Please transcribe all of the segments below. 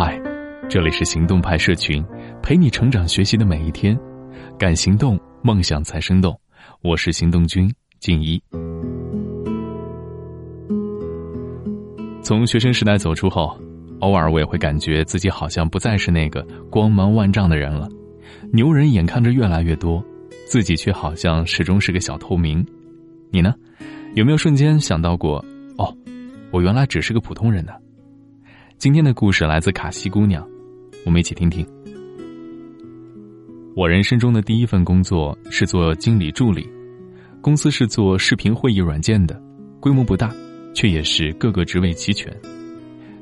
嗨，这里是行动派社群，陪你成长学习的每一天。敢行动，梦想才生动。我是行动君静一。从学生时代走出后，偶尔我也会感觉自己好像不再是那个光芒万丈的人了。牛人眼看着越来越多，自己却好像始终是个小透明。你呢？有没有瞬间想到过？哦，我原来只是个普通人呢。今天的故事来自卡西姑娘，我们一起听听。我人生中的第一份工作是做经理助理，公司是做视频会议软件的，规模不大，却也是各个职位齐全。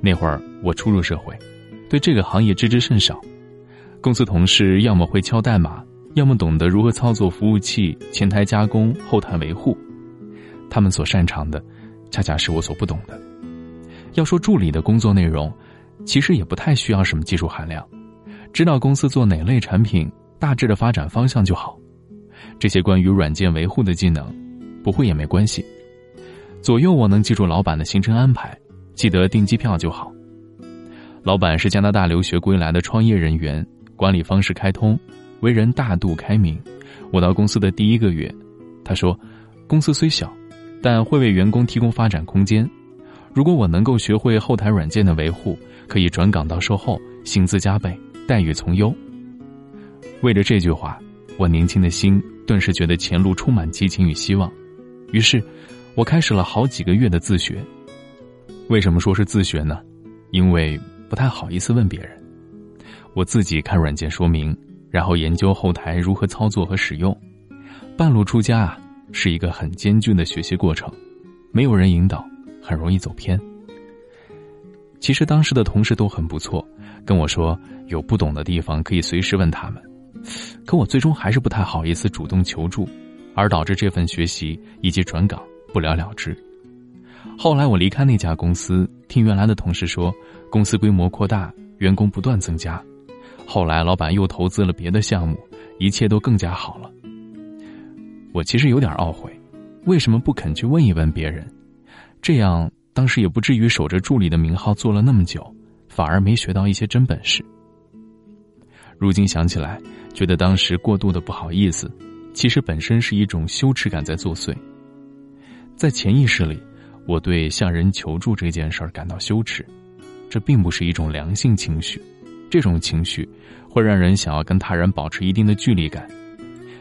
那会儿我初入社会，对这个行业知之甚少。公司同事要么会敲代码，要么懂得如何操作服务器、前台加工、后台维护。他们所擅长的，恰恰是我所不懂的。要说助理的工作内容，其实也不太需要什么技术含量，知道公司做哪类产品，大致的发展方向就好。这些关于软件维护的技能，不会也没关系。左右我能记住老板的行程安排，记得订机票就好。老板是加拿大留学归来的创业人员，管理方式开通，为人大度开明。我到公司的第一个月，他说：“公司虽小，但会为员工提供发展空间。”如果我能够学会后台软件的维护，可以转岗到售后，薪资加倍，待遇从优。为了这句话，我年轻的心顿时觉得前路充满激情与希望。于是，我开始了好几个月的自学。为什么说是自学呢？因为不太好意思问别人。我自己看软件说明，然后研究后台如何操作和使用。半路出家啊，是一个很艰巨的学习过程，没有人引导。很容易走偏。其实当时的同事都很不错，跟我说有不懂的地方可以随时问他们。可我最终还是不太好意思主动求助，而导致这份学习以及转岗不了了之。后来我离开那家公司，听原来的同事说，公司规模扩大，员工不断增加。后来老板又投资了别的项目，一切都更加好了。我其实有点懊悔，为什么不肯去问一问别人？这样，当时也不至于守着助理的名号做了那么久，反而没学到一些真本事。如今想起来，觉得当时过度的不好意思，其实本身是一种羞耻感在作祟。在潜意识里，我对向人求助这件事儿感到羞耻，这并不是一种良性情绪，这种情绪会让人想要跟他人保持一定的距离感，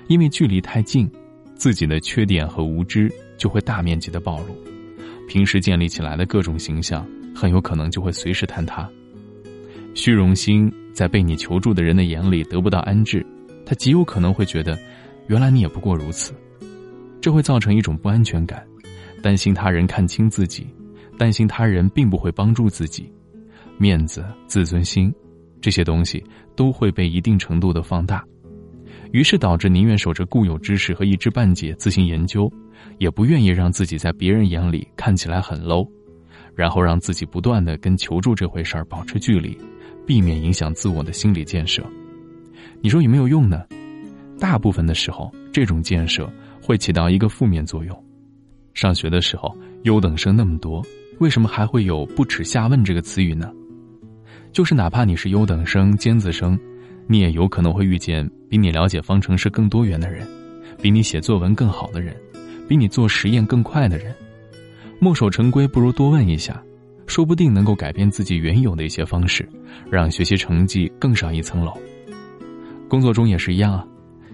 因为距离太近，自己的缺点和无知就会大面积的暴露。平时建立起来的各种形象，很有可能就会随时坍塌。虚荣心在被你求助的人的眼里得不到安置，他极有可能会觉得，原来你也不过如此，这会造成一种不安全感，担心他人看清自己，担心他人并不会帮助自己，面子、自尊心，这些东西都会被一定程度的放大。于是导致宁愿守着固有知识和一知半解自行研究，也不愿意让自己在别人眼里看起来很 low，然后让自己不断的跟求助这回事儿保持距离，避免影响自我的心理建设。你说有没有用呢？大部分的时候，这种建设会起到一个负面作用。上学的时候，优等生那么多，为什么还会有“不耻下问”这个词语呢？就是哪怕你是优等生、尖子生。你也有可能会遇见比你了解方程式更多元的人，比你写作文更好的人，比你做实验更快的人。墨守成规不如多问一下，说不定能够改变自己原有的一些方式，让学习成绩更上一层楼。工作中也是一样啊，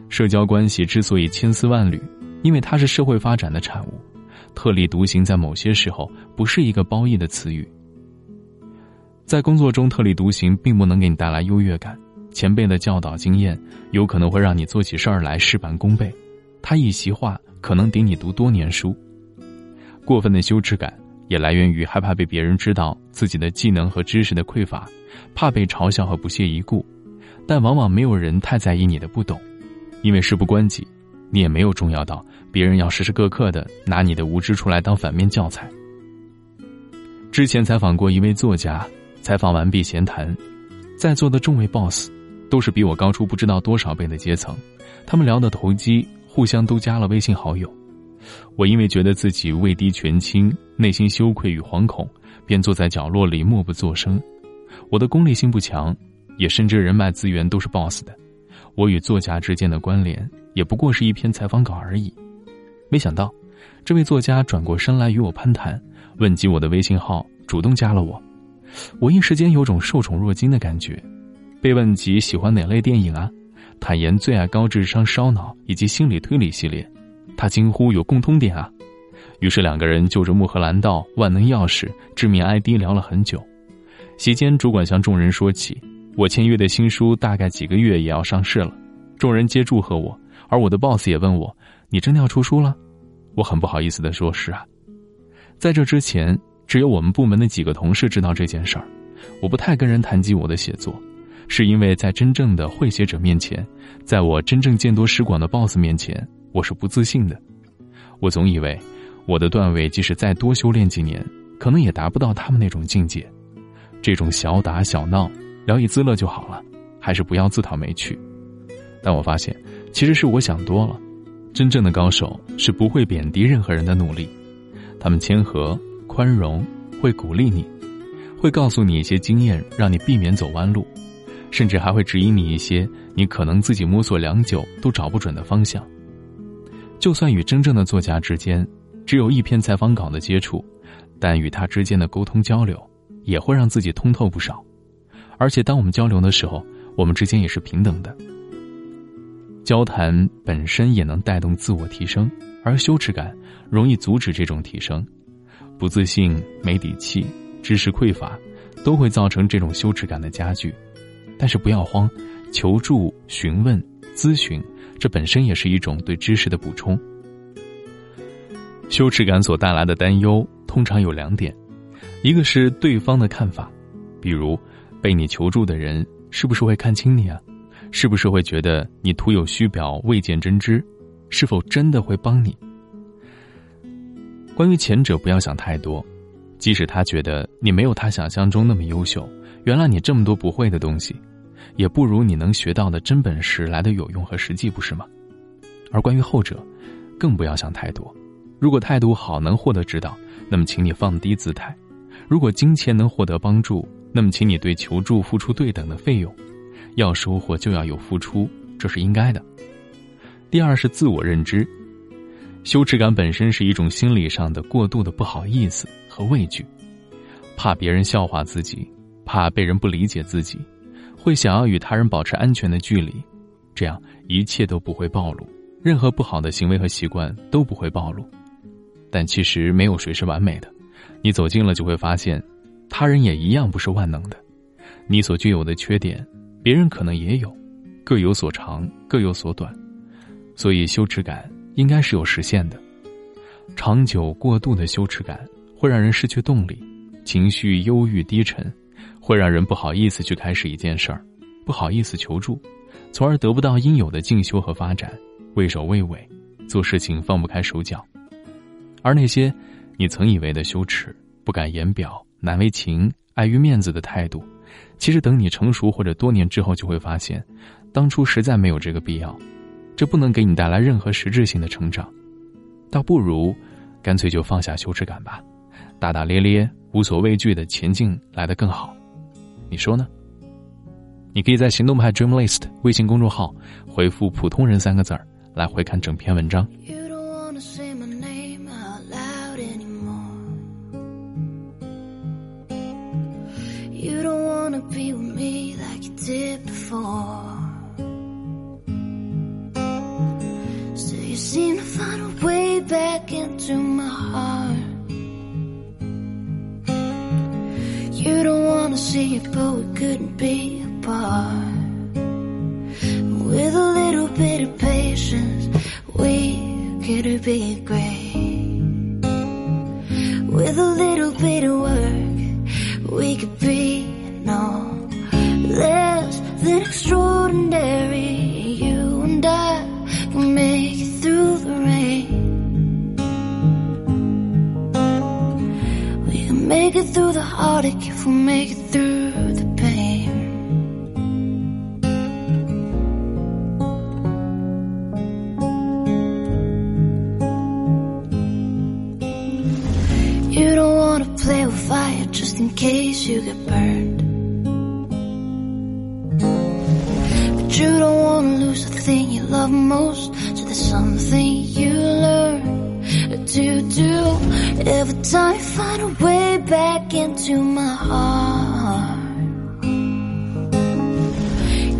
社交关系之所以千丝万缕，因为它是社会发展的产物，特立独行在某些时候不是一个褒义的词语。在工作中特立独行并不能给你带来优越感。前辈的教导经验，有可能会让你做起事儿来事半功倍。他一席话可能顶你读多年书。过分的羞耻感也来源于害怕被别人知道自己的技能和知识的匮乏，怕被嘲笑和不屑一顾。但往往没有人太在意你的不懂，因为事不关己，你也没有重要到别人要时时刻刻的拿你的无知出来当反面教材。之前采访过一位作家，采访完毕闲谈，在座的众位 boss。都是比我高出不知道多少倍的阶层，他们聊得投机，互相都加了微信好友。我因为觉得自己位低权轻，内心羞愧与惶恐，便坐在角落里默不作声。我的功利性不强，也深知人脉资源都是 boss 的。我与作家之间的关联，也不过是一篇采访稿而已。没想到，这位作家转过身来与我攀谈，问及我的微信号，主动加了我。我一时间有种受宠若惊的感觉。被问及喜欢哪类电影啊，坦言最爱高智商烧脑以及心理推理系列。他惊呼有共通点啊！于是两个人就着《穆赫兰道》《万能钥匙》《致命 ID》聊了很久。席间，主管向众人说起。我签约的新书大概几个月也要上市了，众人皆祝贺我，而我的 boss 也问我：“你真的要出书了？”我很不好意思的说：“是啊。”在这之前，只有我们部门的几个同事知道这件事儿。我不太跟人谈及我的写作，是因为在真正的会写者面前，在我真正见多识广的 boss 面前，我是不自信的。我总以为，我的段位即使再多修炼几年，可能也达不到他们那种境界，这种小打小闹。聊以自乐就好了，还是不要自讨没趣。但我发现，其实是我想多了。真正的高手是不会贬低任何人的努力，他们谦和、宽容，会鼓励你，会告诉你一些经验，让你避免走弯路，甚至还会指引你一些你可能自己摸索良久都找不准的方向。就算与真正的作家之间只有一篇采访稿的接触，但与他之间的沟通交流，也会让自己通透不少。而且，当我们交流的时候，我们之间也是平等的。交谈本身也能带动自我提升，而羞耻感容易阻止这种提升。不自信、没底气、知识匮乏，都会造成这种羞耻感的加剧。但是不要慌，求助、询问、咨询，这本身也是一种对知识的补充。羞耻感所带来的担忧通常有两点，一个是对方的看法，比如。被你求助的人是不是会看轻你啊？是不是会觉得你徒有虚表、未见真知？是否真的会帮你？关于前者，不要想太多。即使他觉得你没有他想象中那么优秀，原来你这么多不会的东西，也不如你能学到的真本事来的有用和实际，不是吗？而关于后者，更不要想太多。如果态度好，能获得指导，那么请你放低姿态；如果金钱能获得帮助，那么，请你对求助付出对等的费用，要收获就要有付出，这是应该的。第二是自我认知，羞耻感本身是一种心理上的过度的不好意思和畏惧，怕别人笑话自己，怕被人不理解自己，会想要与他人保持安全的距离，这样一切都不会暴露，任何不好的行为和习惯都不会暴露。但其实没有谁是完美的，你走近了就会发现。他人也一样不是万能的，你所具有的缺点，别人可能也有，各有所长，各有所短，所以羞耻感应该是有实现的。长久过度的羞耻感会让人失去动力，情绪忧郁低沉，会让人不好意思去开始一件事儿，不好意思求助，从而得不到应有的进修和发展，畏首畏尾，做事情放不开手脚。而那些你曾以为的羞耻，不敢言表。难为情、碍于面子的态度，其实等你成熟或者多年之后，就会发现，当初实在没有这个必要，这不能给你带来任何实质性的成长，倒不如，干脆就放下羞耻感吧，大大咧咧、无所畏惧的前进来得更好，你说呢？你可以在行动派 Dream List 微信公众号回复“普通人”三个字儿，来回看整篇文章。be with me like you did before. Into my heart. You don't wanna see it, but we couldn't be apart. With a little bit of patience, we could be great. With a little bit of work, we could be no less than extraordinary. make it through the heartache, if we make it through the pain. You don't wanna play with fire just in case you get burned. But you don't wanna lose the thing you love most do. Every time you find a way back into my heart.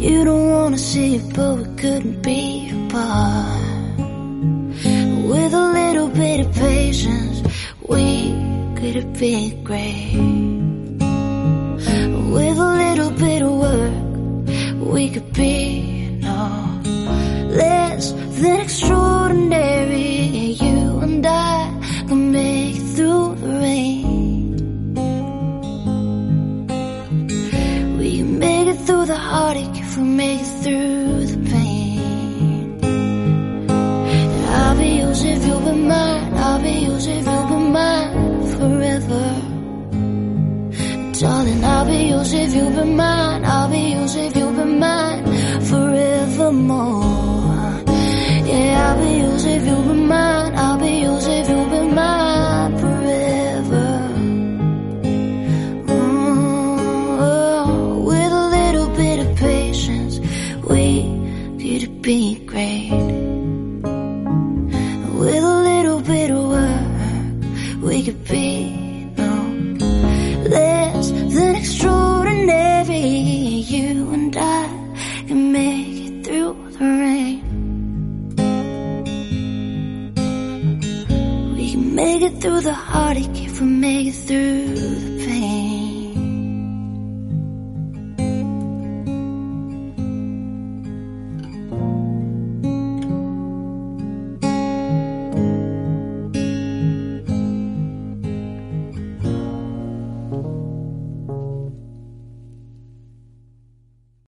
You don't wanna see it, but we couldn't be apart. With a little bit of patience, we could have been great. With a little bit of work, we could be no less than extraordinary. Yours if you'll be mine. I'll be yours if you'll be mine forevermore. Yeah, I'll be yours if you'll be mine. I'll be yours if you'll be mine forever. Mm-hmm. Oh, with a little bit of patience, we could be through the heartache if we make it through the pain.